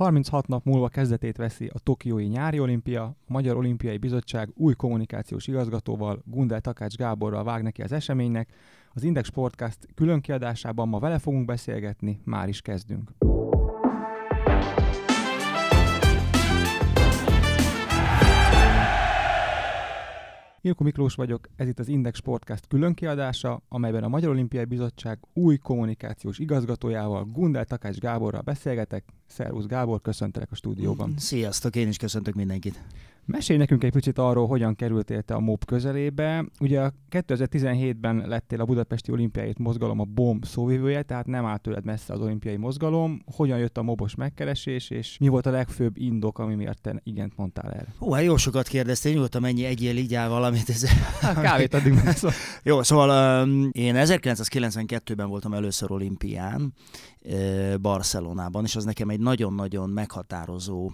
36 nap múlva kezdetét veszi a Tokiói Nyári Olimpia, a Magyar Olimpiai Bizottság új kommunikációs igazgatóval, Gundel Takács Gáborral vág neki az eseménynek. Az Index Sportcast külön kiadásában ma vele fogunk beszélgetni, már is kezdünk. Ilko Miklós vagyok, ez itt az Index Sportcast különkiadása, amelyben a Magyar Olimpiai Bizottság új kommunikációs igazgatójával, Gundel Takács Gáborral beszélgetek. Szervusz Gábor, köszöntelek a stúdióban. Sziasztok, én is köszöntök mindenkit. Mesélj nekünk egy picit arról, hogyan kerültél te a MOB közelébe. Ugye 2017-ben lettél a Budapesti Olimpiai Mozgalom a BOM szóvivője, tehát nem áll tőled messze az olimpiai mozgalom. Hogyan jött a mobos megkeresés, és mi volt a legfőbb indok, ami miatt te igent mondtál erre? Hú, hát jó sokat kérdeztél, nyugodtan mennyi egyél így áll valamit. Ez... Hát kávét addig meg szóval. Jó, szóval um, én 1992-ben voltam először olimpián, Barcelonában, és az nekem egy nagyon-nagyon meghatározó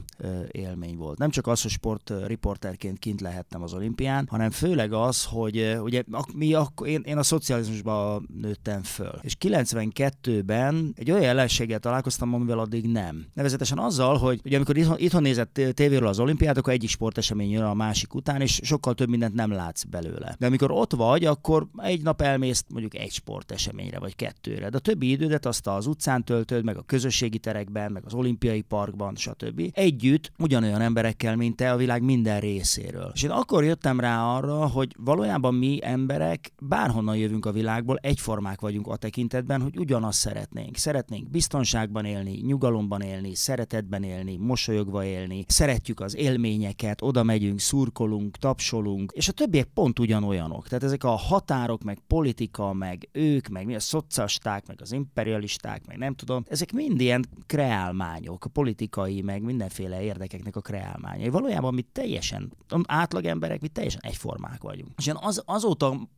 élmény volt. Nem csak az, hogy sport riporterként kint lehettem az olimpián, hanem főleg az, hogy ugye mi akkor, én, én a szocializmusban nőttem föl. És 92-ben egy olyan jelenséggel találkoztam, amivel addig nem. Nevezetesen azzal, hogy ugye amikor itthon, itthon nézett tévéről az olimpiát, akkor egyik sportesemény jön a másik után, és sokkal több mindent nem látsz belőle. De amikor ott vagy, akkor egy nap elmész mondjuk egy sporteseményre, vagy kettőre. De a többi idődet azt az utcán töltöd, meg a közösségi terekben, meg az olimpiai parkban, stb. Együtt ugyanolyan emberekkel, mint te a világ minden részéről. És én akkor jöttem rá arra, hogy valójában mi emberek bárhonnan jövünk a világból, egyformák vagyunk a tekintetben, hogy ugyanazt szeretnénk. Szeretnénk biztonságban élni, nyugalomban élni, szeretetben élni, mosolyogva élni, szeretjük az élményeket, oda megyünk, szurkolunk, tapsolunk, és a többiek pont ugyanolyanok. Tehát ezek a határok, meg politika, meg ők, meg mi a szocialisták, meg az imperialisták, meg nem tudom, ezek mind ilyen kreálmányok, politikai, meg mindenféle érdekeknek a kreálmányai. Valójában mi teljesen, átlag emberek, mi teljesen egyformák vagyunk. És én az, azóta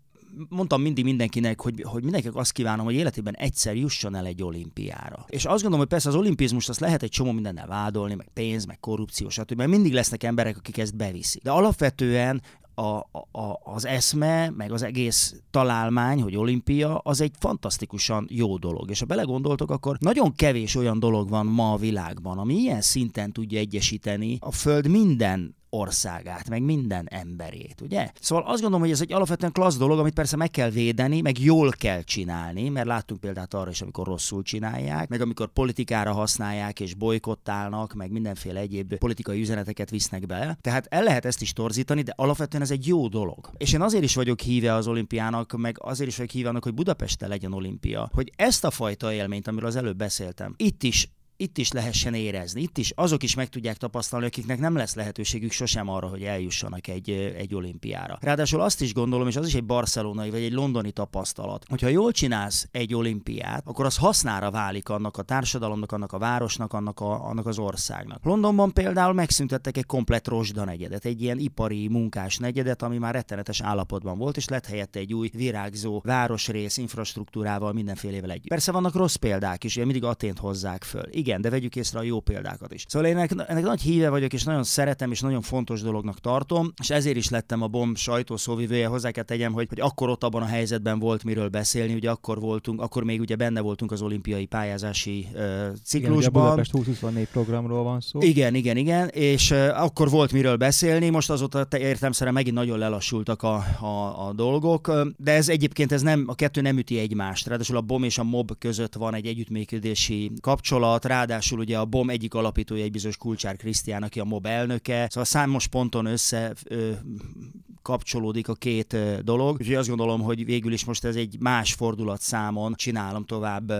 mondtam mindig mindenkinek, hogy, hogy mindenkinek azt kívánom, hogy életében egyszer jusson el egy olimpiára. És azt gondolom, hogy persze az olimpizmus azt lehet egy csomó mindennel vádolni, meg pénz, meg korrupció, stb. Mert mindig lesznek emberek, akik ezt beviszik. De alapvetően a, a, az eszme, meg az egész találmány, hogy olimpia, az egy fantasztikusan jó dolog. És ha belegondoltok, akkor nagyon kevés olyan dolog van ma a világban, ami ilyen szinten tudja egyesíteni a Föld minden országát, meg minden emberét, ugye? Szóval azt gondolom, hogy ez egy alapvetően klassz dolog, amit persze meg kell védeni, meg jól kell csinálni, mert láttunk példát arra is, amikor rosszul csinálják, meg amikor politikára használják és bolykottálnak, meg mindenféle egyéb politikai üzeneteket visznek be. Tehát el lehet ezt is torzítani, de alapvetően ez egy jó dolog. És én azért is vagyok híve az olimpiának, meg azért is vagyok híve annak, hogy Budapesten legyen olimpia, hogy ezt a fajta élményt, amiről az előbb beszéltem, itt is itt is lehessen érezni, itt is azok is meg tudják tapasztalni, akiknek nem lesz lehetőségük sosem arra, hogy eljussanak egy, egy olimpiára. Ráadásul azt is gondolom, és az is egy barcelonai vagy egy londoni tapasztalat, hogyha jól csinálsz egy olimpiát, akkor az hasznára válik annak a társadalomnak, annak a városnak, annak, a, annak az országnak. Londonban például megszüntettek egy komplet rozsda negyedet, egy ilyen ipari munkás negyedet, ami már rettenetes állapotban volt, és lett helyette egy új virágzó városrész infrastruktúrával mindenfélevel együtt. Persze vannak rossz példák is, ugye mindig Atént hozzák föl. Igen, igen, de vegyük észre a jó példákat is. Szóval én ennek, ennek nagy híve vagyok, és nagyon szeretem, és nagyon fontos dolognak tartom, és ezért is lettem a bomb sajtószóvivője. Hozzá kell tegyem, hogy, hogy akkor ott abban a helyzetben volt miről beszélni, ugye akkor voltunk, akkor még ugye benne voltunk az olimpiai pályázási uh, ciklusban. Igen, a Budapest 2024 programról van szó. Igen, igen, igen, és uh, akkor volt miről beszélni, most azóta értelmszerűen megint nagyon lelassultak a, a, a dolgok, de ez egyébként ez nem, a kettő nem üti egymást. Ráadásul a BOM és a MOB között van egy együttműködési kapcsolat, ráadásul ugye a BOM egyik alapítója egy bizonyos Kulcsár Krisztián, aki a MOB elnöke, szóval számos ponton össze ö, kapcsolódik a két dolog. Úgyhogy azt gondolom, hogy végül is most ez egy más fordulat számon csinálom tovább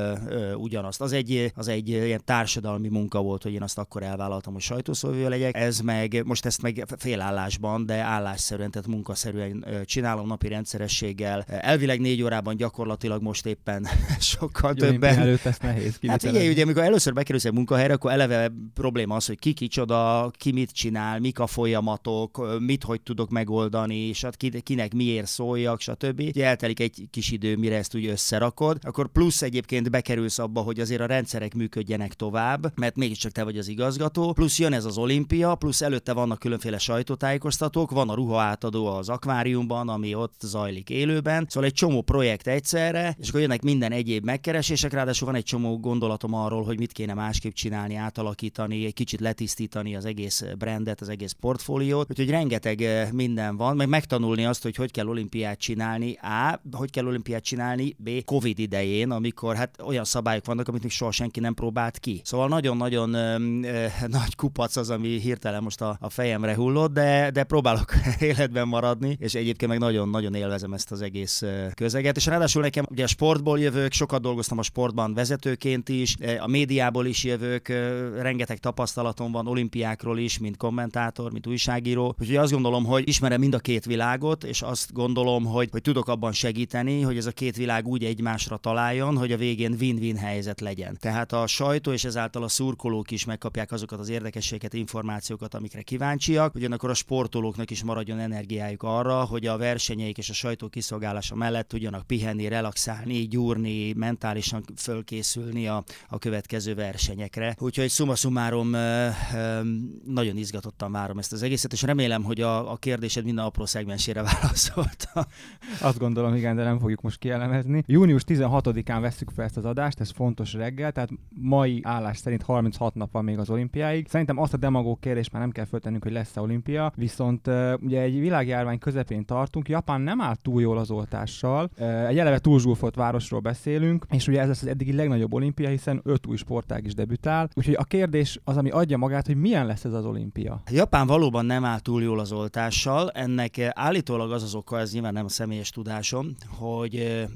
ugyanazt. Az egy, az egy ilyen társadalmi munka volt, hogy én azt akkor elvállaltam, hogy sajtószóvő legyek. Ez meg, most ezt meg félállásban, de állásszerűen, tehát munkaszerűen csinálom napi rendszerességgel. Elvileg négy órában gyakorlatilag most éppen sokkal Jó, többen. Előtt ezt nehéz Hát figyelj, ugye amikor először bekerülsz egy munkahelyre, akkor eleve probléma az, hogy ki kicsoda, ki mit csinál, mik a folyamatok, mit hogy tudok megoldani, mondani, stb. kinek miért szóljak, stb. Ugye eltelik egy kis idő, mire ezt úgy összerakod, akkor plusz egyébként bekerülsz abba, hogy azért a rendszerek működjenek tovább, mert mégiscsak te vagy az igazgató, plusz jön ez az olimpia, plusz előtte vannak különféle sajtótájékoztatók, van a ruha átadó az akváriumban, ami ott zajlik élőben, szóval egy csomó projekt egyszerre, és akkor jönnek minden egyéb megkeresések, ráadásul van egy csomó gondolatom arról, hogy mit kéne másképp csinálni, átalakítani, egy kicsit letisztítani az egész brandet, az egész portfóliót, úgyhogy rengeteg eh, minden van, meg megtanulni azt, hogy hogy kell olimpiát csinálni, A, hogy kell olimpiát csinálni, B, Covid idején, amikor hát olyan szabályok vannak, amit még soha senki nem próbált ki. Szóval nagyon-nagyon nagy kupac az, ami hirtelen most a, a fejemre hullott, de, de próbálok életben maradni, és egyébként meg nagyon-nagyon élvezem ezt az egész közeget. És ráadásul nekem ugye a sportból jövök, sokat dolgoztam a sportban vezetőként is, a médiából is jövök, rengeteg tapasztalatom van olimpiákról is, mint kommentátor, mint újságíró. Úgyhogy azt gondolom, hogy ismerem mind a két világot, és azt gondolom, hogy, hogy tudok abban segíteni, hogy ez a két világ úgy egymásra találjon, hogy a végén win-win helyzet legyen. Tehát a sajtó és ezáltal a szurkolók is megkapják azokat az érdekességeket, információkat, amikre kíváncsiak, ugyanakkor a sportolóknak is maradjon energiájuk arra, hogy a versenyeik és a sajtó kiszolgálása mellett tudjanak pihenni, relaxálni, gyúrni, mentálisan fölkészülni a, a következő versenyekre. Úgyhogy summa summarum nagyon izgatottan várom ezt az egészet, és remélem, hogy a, a kérdésed minden apró szegmensére válaszolta. Azt gondolom, igen, de nem fogjuk most kielemezni. Június 16-án veszük fel ezt az adást, ez fontos reggel, tehát mai állás szerint 36 nap van még az olimpiáig. Szerintem azt a demagóg kérdést már nem kell föltennünk, hogy lesz-e olimpia, viszont ugye egy világjárvány közepén tartunk, Japán nem áll túl jól az oltással, egy eleve túlzsúfolt városról beszélünk, és ugye ez lesz az eddigi legnagyobb olimpia, hiszen öt új sportág is debütál. Úgyhogy a kérdés az, ami adja magát, hogy milyen lesz ez az olimpia. Japán valóban nem áll túl jól az oltással, ennek állítólag az az oka, ez nyilván nem a személyes tudásom, hogy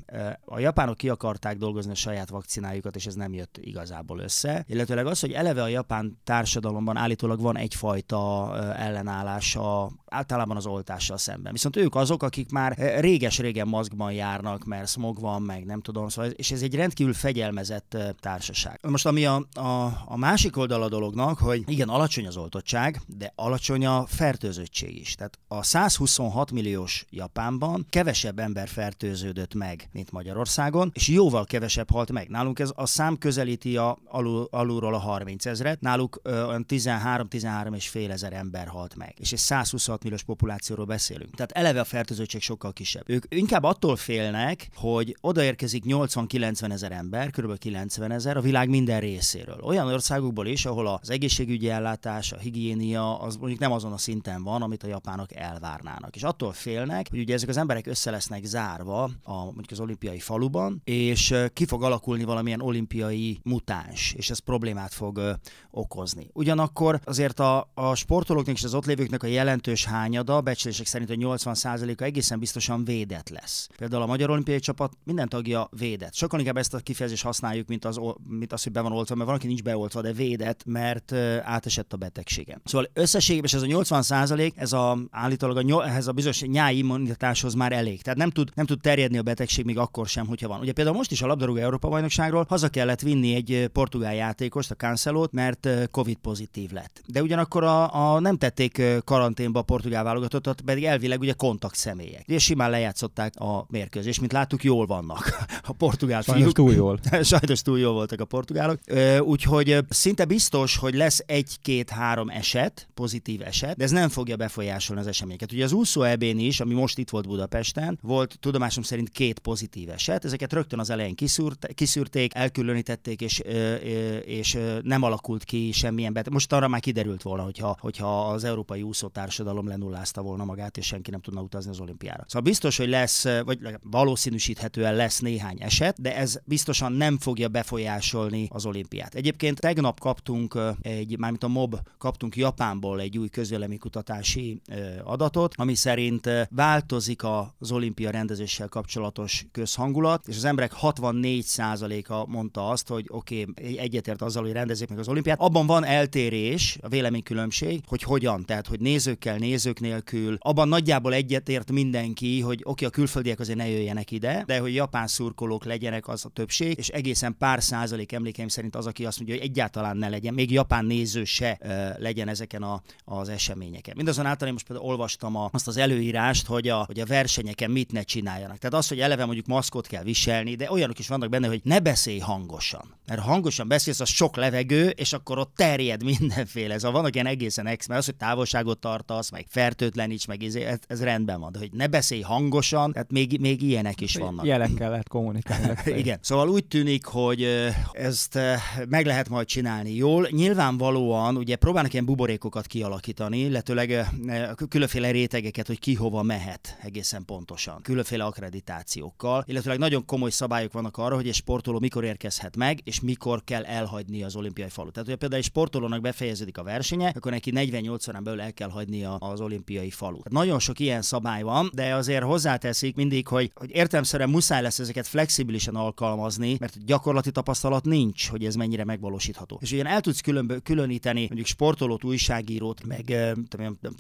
a japánok ki akarták dolgozni a saját vakcinájukat, és ez nem jött igazából össze. Illetőleg az, hogy eleve a japán társadalomban állítólag van egyfajta ellenállása általában az oltással szemben. Viszont ők azok, akik már réges-régen maszkban járnak, mert smog van, meg nem tudom, szóval, és ez egy rendkívül fegyelmezett társaság. Most ami a, a, a másik oldal a dolognak, hogy igen, alacsony az oltottság, de alacsony a fertőzöttség is. Tehát a 126 milliós Japánban kevesebb ember fertőződött meg, mint Magyarországon, és jóval kevesebb halt meg. Nálunk ez a szám közelíti a, alul, alulról a 30 ezret, náluk olyan 13-13 és fél ezer ember halt meg. És egy 126 milliós populációról beszélünk. Tehát eleve a fertőzöttség sokkal kisebb. Ők inkább attól félnek, hogy odaérkezik 80-90 ezer ember, kb. 90 ezer a világ minden részéről. Olyan országokból is, ahol az egészségügyi ellátás, a higiénia, az mondjuk nem azon a szinten van, amit a japánok elvárnának. És attól félnek, hogy ugye ezek az emberek össze lesznek zárva a, mondjuk az olimpiai faluban, és ki fog alakulni valamilyen olimpiai mutáns, és ez problémát fog ö, okozni. Ugyanakkor azért a, a sportolóknak és az ott lévőknek a jelentős hányada, becslések szerint a 80%-a egészen biztosan védett lesz. Például a Magyar Olimpiai Csapat minden tagja védett. Sokan inkább ezt a kifejezést használjuk, mint az, mint az, hogy be van oltva, mert van, aki nincs beoltva, de védett, mert átesett a betegségen. Szóval összességében ez a 80 százalék, ez a, állítólag a, ehhez a bizonyos nyári immunitáshoz már elég. Tehát nem tud, nem tud terjedni a betegség még akkor sem, hogyha van. Ugye például most is a labdarúgó Európa bajnokságról haza kellett vinni egy portugál játékost, a Cancelót, mert Covid pozitív lett. De ugyanakkor a, a nem tették karanténba a portugál válogatottat, pedig elvileg ugye kontakt személyek. Ugye simán lejátszották a mérkőzést, mint láttuk, jól vannak a portugál Sajnos fiúk. túl jól. Sajnos túl jól voltak a portugálok. Úgyhogy szinte biztos, hogy lesz egy-két-három eset, pozitív eset, de ez nem fogja befolyásolni az eseményeket. Ugye az úszó ebén is, ami most itt volt Budapesten, volt tudomásom szerint két pozitív eset. Ezeket rögtön az elején kiszűrt, kiszűrték, elkülönítették, és, és nem alakult ki semmilyen beteg. Most arra már kiderült volna, hogyha, hogyha az európai úszótársadalom lenullázta volna magát, és senki nem tudna utazni az olimpiára. Szóval biztos, hogy lesz, vagy valószínűsíthetően lesz néhány eset, de ez biztosan nem fogja befolyásolni az olimpiát. Egyébként tegnap kaptunk egy, mármint a MOB kaptunk Japánból egy új közvéleménykutatási adatot, ami szerint változik az olimpia rendezéssel kapcsolatos közhangulat, és az emberek 64%-a mondta azt, hogy oké, okay, egyetért azzal, hogy rendezik meg az olimpiát. Abban van eltérés, a véleménykülönbség, hogy hogyan, tehát hogy nézőkkel, nézők nélkül. Abban nagyjából egyetért mindenki, hogy oké, okay, a külföldiek azért ne jöjjenek ide, de hogy japán szurkolók legyenek az a többség, és egészen pár százalék emlékeim szerint az, aki azt mondja, hogy egyáltalán ne legyen, még japán néző se uh, legyen ezeken a, az eseményeken. Mindazonáltal én most például olvastam a a, azt az előírást, hogy a, hogy a versenyeken mit ne csináljanak. Tehát az, hogy eleve mondjuk maszkot kell viselni, de olyanok is vannak benne, hogy ne beszélj hangosan. Mert ha hangosan beszélsz, az sok levegő, és akkor ott terjed mindenféle. Ez a vannak ilyen egészen ex, mert az, hogy távolságot tartasz, meg fertőtleníts, meg izé, ez, ez rendben van. De hogy ne beszélj hangosan, tehát még, még ilyenek is vannak. Jelekkel lehet kommunikálni. Igen. Szóval úgy tűnik, hogy ezt meg lehet majd csinálni jól. Nyilvánvalóan ugye próbálnak ilyen buborékokat kialakítani, illetőleg különféle rétegeket, hogy ki hova mehet egészen pontosan. Különféle akkreditációkkal, illetőleg nagyon komoly szabályok vannak arra, hogy egy sportoló mikor érkezhet meg, és mikor kell elhagyni az olimpiai falut. Tehát, hogy például egy sportolónak befejeződik a versenye, akkor neki 48 órán belül el kell hagyni az olimpiai falut. Tehát nagyon sok ilyen szabály van, de azért hozzáteszik mindig, hogy, hogy értelmszerűen muszáj lesz ezeket flexibilisen alkalmazni, mert gyakorlati tapasztalat nincs, hogy ez mennyire megvalósítható. És ugyan el tudsz külön, különíteni mondjuk sportolót, újságírót, meg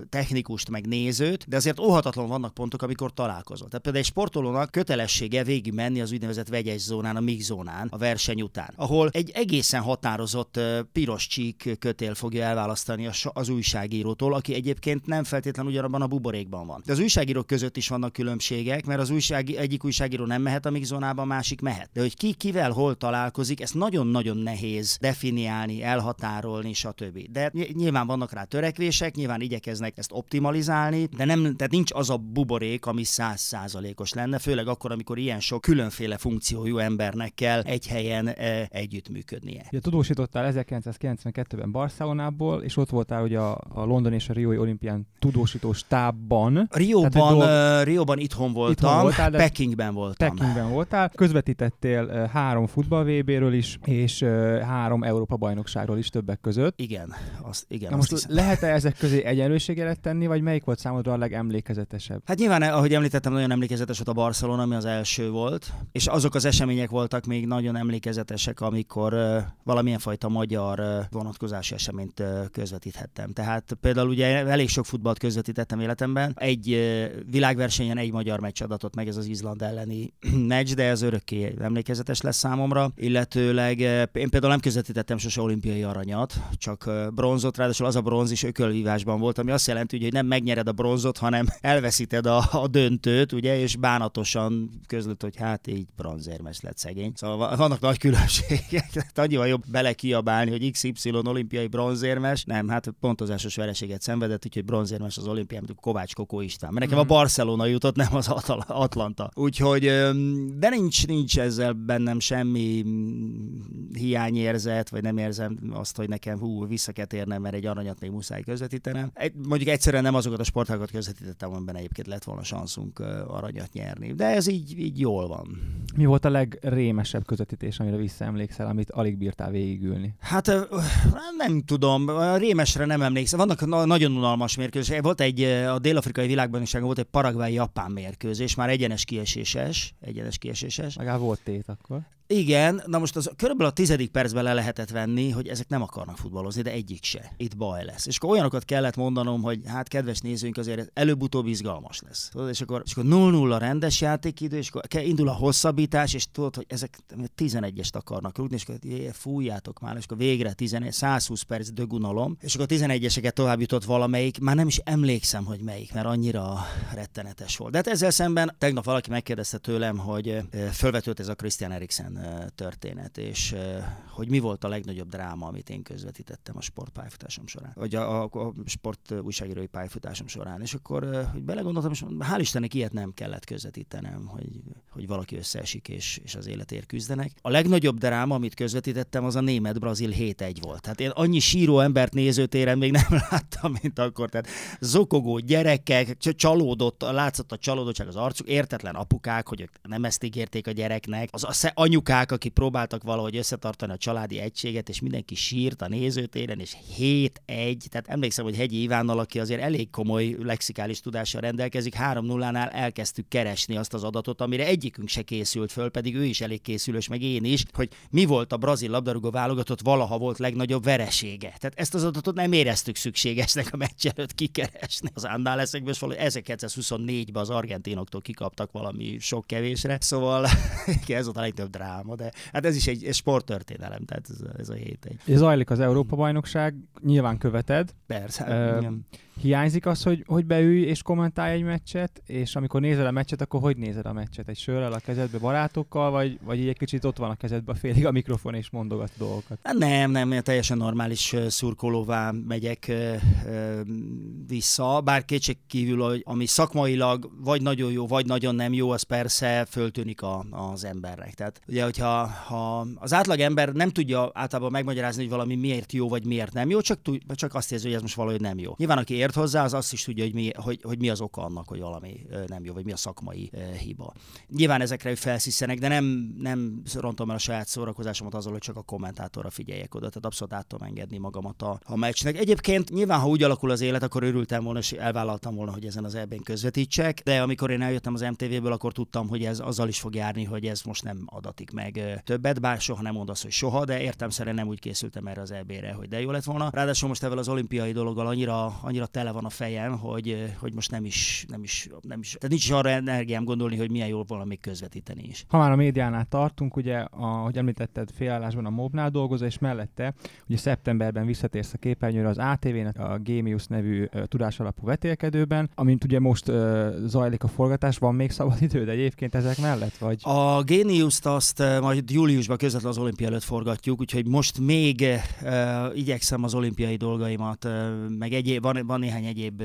technikust, meg nézőt, de azért óhatatlan vannak pontok, amikor találkozol. Tehát például egy sportolónak kötelessége végig menni az úgynevezett vegyes zónán, a mix zónán a verseny után, ahol egy egészen határozott piros csík kötél fogja elválasztani az újságírótól, aki egyébként nem feltétlenül ugyanabban a buborékban van. De az újságírók között is vannak különbségek, mert az újság, egyik újságíró nem mehet a mix zónában, másik mehet. De hogy ki kivel hol találkozik, ezt nagyon-nagyon nehéz definiálni, elhatárolni, stb. De nyilván vannak rá törekvések, nyilván igyekeznek ezt optimalizálni, de nem, tehát nincs az a buborék, ami százszázalékos lenne, főleg akkor, amikor ilyen sok különféle funkciójú embernek kell egy helyen e, együttműködnie. Ja, tudósítottál 1992-ben Barcelonából, és ott voltál ugye a, a London és a Riói olimpián tudósító stábban. Rióban, uh, Rióban itthon voltam, itthon voltál, Pekingben voltam. Pekingben voltál, közvetítettél uh, három futball VB-ről is, és uh, három Európa bajnokságról is többek között. Igen, azt, igen. Na most lehet-e ezek közé egyenlőséget tenni, vagy melyik volt számodra a legemlékezetesebb? Hát nyilván, ahogy említettem, nagyon emlékezetes volt a Barcelona, ami az első volt, és azok az események voltak még nagyon emlékezetesek, amikor uh, valamilyen fajta magyar uh, vonatkozási eseményt uh, közvetíthettem. Tehát például ugye elég sok futballt közvetítettem életemben. Egy világversenyen egy magyar meccs adatott meg, ez az Izland elleni meccs, de ez örökké emlékezetes lesz számomra. Illetőleg én például nem közvetítettem sose olimpiai aranyat, csak bronzot, ráadásul az a bronz is ökölvívásban volt, ami azt jelenti, hogy nem megnyered a bronzot, hanem elveszíted a, a döntőt, ugye, és bánatosan közlött, hogy hát így bronzérmes lett szegény. Szóval vannak nagy különbségek, tehát annyival jobb belekiabálni, hogy XY olimpiai bronzérmes, nem, hát pontozásos vereséget szenvedett, úgyhogy bronzérmes az olimpián, mint Kovács Kokó István. Mert nekem a mhm. Barcelona jutott, nem az Atlanta. Úgyhogy, de nincs, nincs ezzel bennem semmi hiányérzet, vagy nem érzem azt, hogy nekem hú, vissza kell térnem, mert egy aranyat még muszáj közvetítenem. Mondjuk egyszerűen nem azokat a sportákat közvetítettem, amiben egyébként lett volna szanszunk aranyat nyerni. De ez így, így jól van. Mi volt a legrémesebb közvetítés, amire visszaemlékszel, amit alig bírtál végigülni? Hát nem tudom, rémesre nem emlékszem. Vannak nagyon unalmas mérkőzések. Volt egy, a dél-afrikai világbajnokságon volt egy Paraguay-Japán mérkőzés, már egyenes kieséses. Egyenes kieséses. Legalább volt tét akkor. Igen, na most az körülbelül a tizedik percben le lehetett venni, hogy ezek nem akarnak futballozni, de egyik se. Itt baj lesz. És akkor olyanokat kellett mondanom, hogy hát kedves nézőink, azért előbb-utóbb izgalmas lesz. Tudod, és akkor, és akkor 0-0 a rendes játékidő, és akkor indul a hosszabbítás, és tudod, hogy ezek 11-est akarnak rúgni, és akkor fújjátok már, és akkor végre 11, 120 perc dögunalom, és akkor 11-eseket tovább jutott valamelyik, már nem is emlékszem, hogy melyik, mert annyira rettenetes volt. De hát ezzel szemben tegnap valaki megkérdezte tőlem, hogy fölvetődött ez a Christian Eriksen történet, és hogy mi volt a legnagyobb dráma, amit én közvetítettem a sportpályafutásom során, vagy a, a, a sport újságírói pályafutásom során. És akkor hogy belegondoltam, és hál' Istennek ilyet nem kellett közvetítenem, hogy, hogy valaki összeesik és, és az életért küzdenek. A legnagyobb dráma, amit közvetítettem, az a német-brazil 7-1 volt. Tehát én annyi síró embert nézőtéren még nem láttam, mint akkor. Tehát zokogó gyerekek, csalódott, látszott a csalódottság az arcuk, értetlen apukák, hogy nem ezt ígérték a gyereknek, az anyukák, akik próbáltak valahogy összetartani a családi egységet, és mindenki sírt a nézőtéren, és 7-1, tehát emlékszem, hogy Hegyi Ivánnal, aki azért elég komoly lexikális tudással rendelkezik, 3-0-nál elkezdtük keresni azt az adatot, amire egyikünk se készült föl, pedig ő is elég készülős, meg én is, hogy mi volt a brazil labdarúgó válogatott valaha volt legnagyobb veresége. Tehát ezt az adatot nem éreztük szükségesnek a meccs előtt kikeresni. Az Andál leszekből, valahogy 1924-ben az argentinoktól kikaptak valami sok kevésre, szóval ez volt a legtöbb dráma de hát ez is egy, egy sporttörténelem, tehát ez, ez a hét egy. Zajlik az Európa-bajnokság, nyilván követed. Persze, uh, hiányzik az, hogy, hogy beülj és kommentálj egy meccset, és amikor nézel a meccset, akkor hogy nézed a meccset? Egy sörrel a kezedbe barátokkal, vagy, vagy egy kicsit ott van a kezedbe félig a mikrofon és mondogat dolgokat? Hát nem, nem, teljesen normális szurkolóvá megyek vissza, bár kétség kívül, ami szakmailag vagy nagyon jó, vagy nagyon nem jó, az persze föltűnik a, az embernek. Tehát ugye, hogyha ha az átlag ember nem tudja általában megmagyarázni, hogy valami miért jó, vagy miért nem jó, csak, csak azt érzi, hogy ez most valahogy nem jó. Nyilván, aki ért hozzá, az azt is tudja, hogy mi, hogy, hogy mi az oka annak, hogy valami nem jó, vagy mi a szakmai hiba. Nyilván ezekre felszíszenek, de nem, nem rontom el a saját szórakozásomat azzal, hogy csak a kommentátorra figyeljek oda. Tehát abszolút át tudom engedni magamat a, a meccsnek. Egyébként nyilván, ha úgy alakul az élet, akkor örültem volna, és elvállaltam volna, hogy ezen az ebben közvetítsek, de amikor én eljöttem az MTV-ből, akkor tudtam, hogy ez azzal is fog járni, hogy ez most nem adatik meg többet, bár soha nem mondasz, hogy soha, de értemszerűen nem úgy készültem erre az EB-re, hogy de jó lett volna. Ráadásul most ezzel az olimpiai dologgal annyira, annyira tele van a fejem, hogy, hogy most nem is, nem is, nem is, tehát nincs is arra energiám gondolni, hogy milyen jól volna még közvetíteni is. Ha már a médiánál tartunk, ugye, ahogy említetted, félállásban a Mobnál dolgozol, és mellette ugye szeptemberben visszatérsz a képernyőre az ATV-nek a Gamius nevű uh, tudásalapú vetélkedőben, amint ugye most uh, zajlik a forgatás, van még szabad időd egyébként ezek mellett? Vagy? A Genius-t azt uh, majd júliusban közvetlen az olimpia előtt forgatjuk, úgyhogy most még uh, igyekszem az olimpiai dolgaimat, uh, meg egyéb, van, van néhány egyéb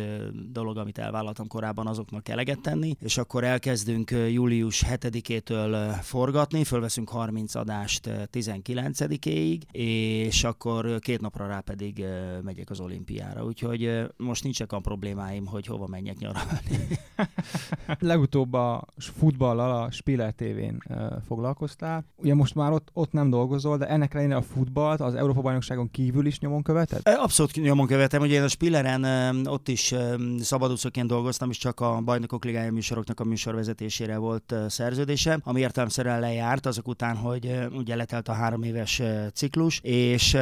dolog, amit elvállaltam korábban, azoknak eleget tenni, és akkor elkezdünk július 7-től uh, forgatni, fölveszünk 30 adást uh, 19-ig, és akkor két napra rá pedig megyek az olimpiára, úgyhogy most nincsenek a problémáim, hogy hova menjek nyaralni. Legutóbb a futballal a Spiller uh, foglalkoztál. Ugye most már ott, ott nem dolgozol, de ennek ellenére a futballt az Európa-bajnokságon kívül is nyomon követed? Abszolút nyomon követem. Ugye én a Spilleren ott is szabadúszóként dolgoztam, és csak a Bajnokok Ligája műsoroknak a műsorvezetésére volt uh, szerződése, ami értelemszerűen lejárt azok után, hogy ugye letelt a három éves ciklus, és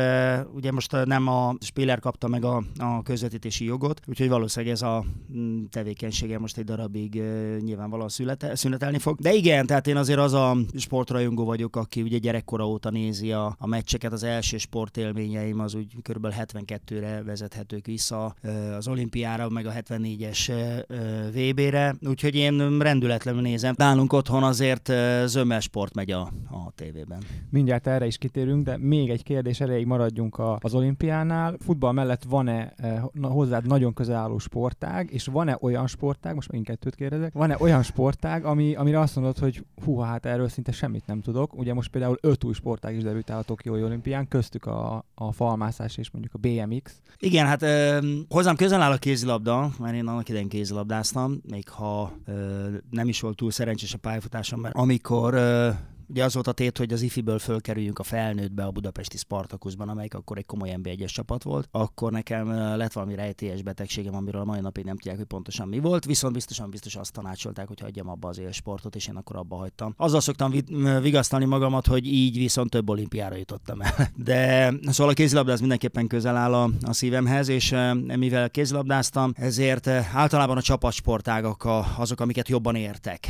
ugye most nem a Spiller kapta meg a, a közvetítési jogot, úgyhogy valószínűleg ez a mm, tevékenysége most egy darabig nyilvánvalóan születe, szünetelni fog. De igen, tehát én azért az a sportrajongó vagyok, aki ugye gyerekkora óta nézi a, a meccseket, az első sportélményeim az úgy kb. 72-re vezethetők vissza az olimpiára, meg a 74-es uh, VB-re, úgyhogy én rendületlenül nézem. Nálunk otthon azért uh, zömmel sport megy a, a tévében. Mindjárt erre is kitérünk, de még egy kérdés erejéig maradjunk a, az olimpiánál. Futball mellett van-e hozzád nagyon közel álló sportág, és van-e olyan sportág, most megint kettőt kérdezek, van-e olyan sportág, ami, amire azt mondod, hogy hú, hát erről szinte semmit nem tudok. Ugye most például öt új sportág is derült el a Tokiói olimpián, köztük a, a falmászás és mondjuk a BMX. Igen, hát ö, hozzám közel áll a kézilabda, mert én annak idején kézilabdáztam, még ha ö, nem is volt túl szerencsés a pályafutásom, mert amikor ö, Ugye az volt a tét, hogy az ifiből fölkerüljünk a felnőttbe a budapesti Spartakuszban, amelyik akkor egy komoly nb 1 csapat volt. Akkor nekem lett valami rejtélyes betegségem, amiről a mai napig nem tudják, hogy pontosan mi volt, viszont biztosan biztos azt tanácsolták, hogy hagyjam abba az élsportot, és én akkor abba hagytam. Azzal szoktam vigasztalni magamat, hogy így viszont több olimpiára jutottam el. De szóval a kézilabdáz mindenképpen közel áll a, a szívemhez, és mivel kézilabdáztam, ezért általában a csapatsportágak azok, amiket jobban értek.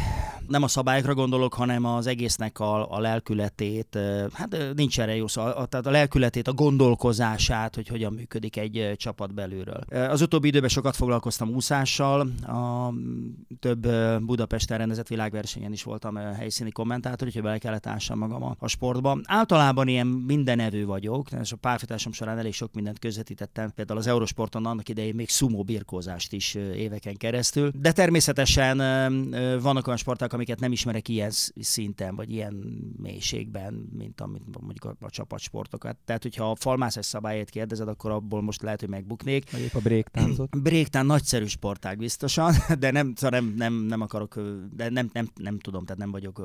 Nem a szabályokra gondolok, hanem az egésznek a, a lelkületét, hát nincs erre jó szó, tehát a lelkületét, a gondolkozását, hogy hogyan működik egy csapat belülről. Az utóbbi időben sokat foglalkoztam úszással, a több Budapesten rendezett világversenyen is voltam helyszíni kommentátor, úgyhogy bele kellett ássam magam a, a sportba. Általában ilyen mindenevő vagyok, és a párfitásom során elég sok mindent közvetítettem, például az Eurosporton annak idején még sumo birkózást is éveken keresztül, de természetesen vannak olyan sportok, amiket nem ismerek ilyen szinten, vagy ilyen mélységben, mint amit mondjuk a, a csapatsportokat. Tehát, hogyha a falmászás szabályát kérdezed, akkor abból most lehet, hogy megbuknék. Vagy épp a breaktáncot. Breaktán nagyszerű sportág biztosan, de nem, szóval nem, nem, nem akarok, de nem, nem, nem tudom, tehát nem vagyok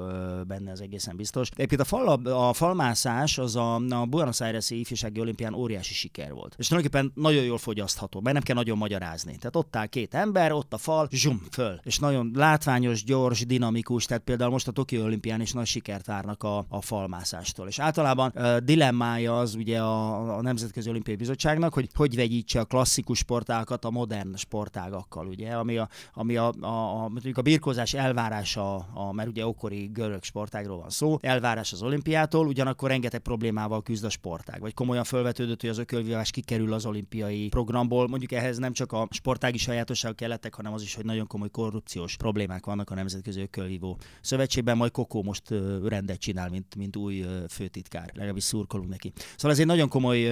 benne az egészen biztos. Egyébként a, fal, a falmászás az a, a Buenos Aires-i ifjúsági olimpián óriási siker volt. És tulajdonképpen nagyon jól fogyasztható, mert nem kell nagyon magyarázni. Tehát ott áll két ember, ott a fal, zsum, föl. És nagyon látványos, gyors, dinamikus, dinamikus, tehát például most a Tokió olimpián is nagy sikert várnak a, a falmászástól. És általában uh, dilemmája az ugye a, a Nemzetközi Olimpiai Bizottságnak, hogy hogy vegyítse a klasszikus sportágat a modern sportágakkal, ugye, ami a, ami a, a, a, a birkózás elvárása, a, mert ugye okori görög sportágról van szó, elvárás az olimpiától, ugyanakkor rengeteg problémával küzd a sportág. Vagy komolyan felvetődött, hogy az ökölvívás kikerül az olimpiai programból. Mondjuk ehhez nem csak a sportági sajátosságok kellettek, hanem az is, hogy nagyon komoly korrupciós problémák vannak a Nemzetközi Ökölvívó Szövetségben. Majd Kokó most rendet csinál, mint, mint új főtitkár. Legalábbis szurkolunk neki. Szóval ez egy nagyon komoly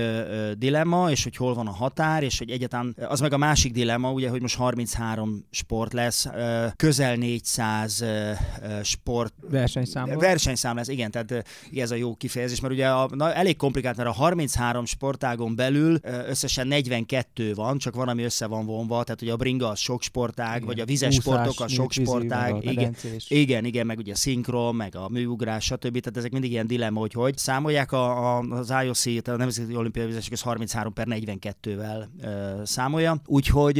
dilemma, és hogy hol van a határ, és hogy egyáltalán az meg a másik dilemma, ugye, hogy most 33 sport lesz, közel 400 sport versenyszám. Versenyszám lesz, igen, tehát ez a jó kifejezés, mert ugye a, na, elég komplikált, mert a 33 sportágon belül összesen 42 van, csak van, ami össze van vonva, tehát ugye a bringa az sok sportág, igen. vagy a vizes Úszás, sportok a sok sportág, a igen, igen, meg ugye a szinkron, meg a műugrás, stb. Tehát ezek mindig ilyen dilemma, hogy hogy számolják a, a, az IOC, a Nemzeti Olimpiai Bizottság az 33 per 42-vel uh, számolja, úgyhogy,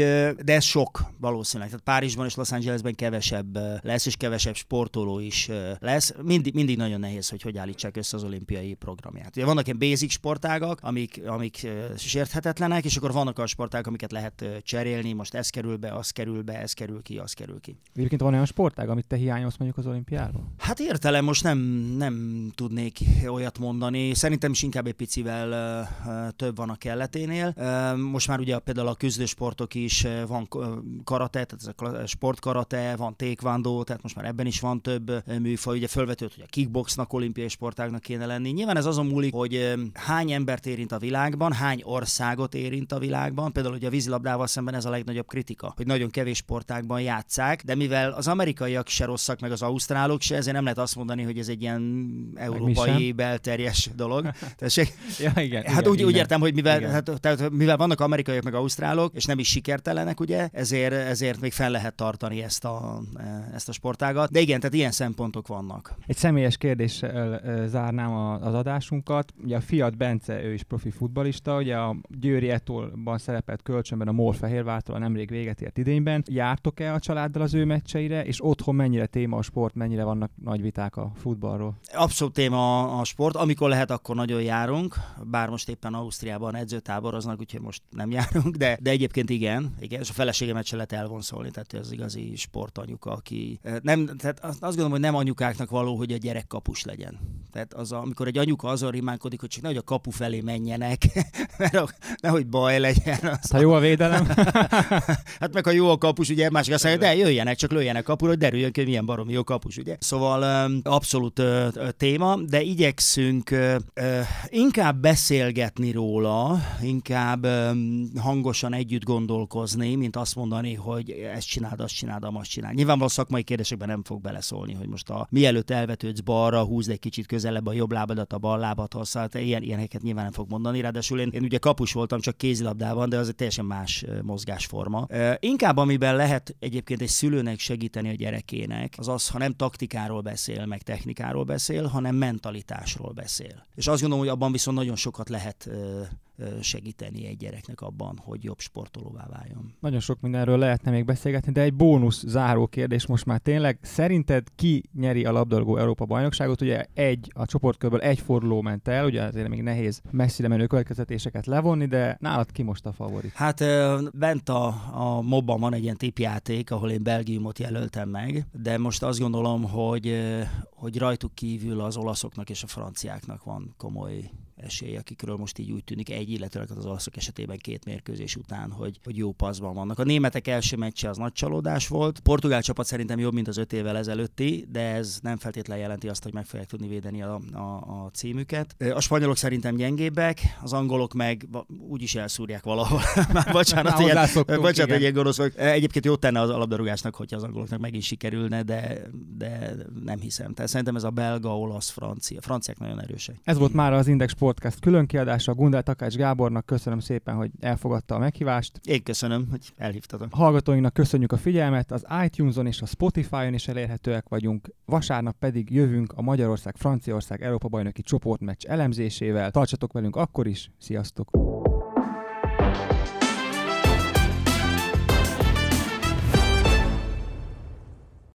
de ez sok valószínűleg. Tehát Párizsban és Los Angelesben kevesebb lesz, és kevesebb sportoló is lesz. Mindig, mindig nagyon nehéz, hogy hogy állítsák össze az olimpiai programját. Ugye vannak ilyen basic sportágak, amik, amik sérthetetlenek, és akkor vannak a sportágak, amiket lehet cserélni, most ez kerül be, az kerül be, ez kerül ki, az kerül ki. Egyébként van olyan sportág, amit te hiányolsz mondjuk az olimpiáról? Hát értelem, most nem, nem tudnék olyat mondani. Szerintem is inkább egy picivel több van a kelleténél. Most már ugye például a küzdősportok is van karate, tehát ez a sportkarate, van taekwondo, tehát most már ebben is van több műfaj. Ugye felvetődött, hogy a kickboxnak olimpiai sportágnak kéne lenni. Nyilván ez azon múlik, hogy hány embert érint a világban, hány országot érint a világban. Például ugye a vízilabdával szemben ez a legnagyobb kritika, hogy nagyon kevés sportágban játszák, de mivel az amerikaiak se rosszak, meg az ausztrálok se, ezért nem lehet azt mondani, hogy ez egy ilyen európai belterjes dolog. Tessék? ja, igen, hát igen, úgy, igen. úgy értem, hogy mivel, hát, tehát, mivel vannak amerikaiak meg ausztrálok, és nem is sikertelenek, ugye, ezért, ezért még fel lehet tartani ezt a, ezt a sportágat. De igen, tehát ilyen szempontok vannak. Egy személyes kérdéssel zárnám az adásunkat. Ugye a Fiat Bence, ő is profi futbalista, ugye a Győri Etolban szerepelt kölcsönben a Morfehérvártól a nemrég véget ért idényben. Jártok-e a családdal az ő meccseire, és otthon mennyire téma a sport, mennyire vannak nagy viták a futballról? Abszolút téma a sport. Amikor lehet, akkor nagyon járunk, bár most éppen Ausztriában edzőtáboroznak, úgyhogy most nem járunk, de, de egyébként igen, igen, és a feleségemet se lehet elvonszolni, tehát ez igazi sportanyuka, aki nem, tehát azt gondolom, hogy nem anyukáknak való, hogy a gyerek kapus legyen. Tehát az, a, amikor egy anyuka azon rimánkodik, hogy csak nehogy a kapu felé menjenek, mert nehogy baj legyen. Az ha jó a védelem. hát meg ha jó a kapus, ugye másik azt mondja, de jöjjenek, csak lőjenek kapura, hogy derüljön ki, hogy milyen baromi jó kapus, ugye. Szóval abszolút téma, de igyekszünk inkább beszélgetni róla, inkább hangosan együtt gondolkozni, mint azt mondani, hogy ezt csináld, azt csináld, azt csináld. Nyilvánvalóan szakmai kérdésekben nem fog beleszólni, hogy most a mielőtt elvetődsz balra, húzd egy kicsit közelebb a jobb lábadat, a bal lábat hozzá, ilyen, ilyeneket nyilván nem fog mondani. Ráadásul én, én ugye kapus voltam, csak kézilabdában, de az egy teljesen más mozgásforma. Inkább amiben lehet egyébként egy szülőnek segíteni a gyerekének, az az, ha nem taktikáról beszél, meg technikáról beszél, hanem mentalitásról beszél. És azt gondolom, hogy abban viszont nagyon sokat lehet segíteni egy gyereknek abban, hogy jobb sportolóvá váljon. Nagyon sok mindenről lehetne még beszélgetni, de egy bónusz záró kérdés most már tényleg. Szerinted ki nyeri a labdarúgó Európa bajnokságot? Ugye egy, a csoportkörből egy forduló ment el, ugye azért még nehéz messzire menő következtetéseket levonni, de nálad ki most a favorit? Hát bent a, a mobban van egy ilyen tipjáték, ahol én Belgiumot jelöltem meg, de most azt gondolom, hogy, hogy rajtuk kívül az olaszoknak és a franciáknak van komoly esély, akikről most így úgy tűnik egy, illetve az olaszok esetében két mérkőzés után, hogy, hogy jó paszban vannak. A németek első meccse az nagy csalódás volt. Portugál csapat szerintem jobb, mint az öt évvel ezelőtti, de ez nem feltétlenül jelenti azt, hogy meg fogják tudni védeni a, a, a címüket. A spanyolok szerintem gyengébbek, az angolok meg úgyis elszúrják valahol. Már bocsánat, ilyen, bocsánat egy ilyen gonosz vagy. Egyébként jót tenne az alapdarúgásnak, hogyha az angoloknak meg is sikerülne, de, de nem hiszem. Tehát szerintem ez a belga, olasz, francia. Franciák nagyon erősek. Ez volt már az Index Podcast külön kiadása. Gundel Takács Gábornak köszönöm szépen, hogy elfogadta a meghívást. Én köszönöm, hogy elhívtatok. Hallgatóinknak köszönjük a figyelmet. Az iTunes-on és a Spotify-on is elérhetőek vagyunk. Vasárnap pedig jövünk a Magyarország-Franciaország Európa bajnoki csoportmeccs elemzésével. Tartsatok velünk akkor is. Sziasztok!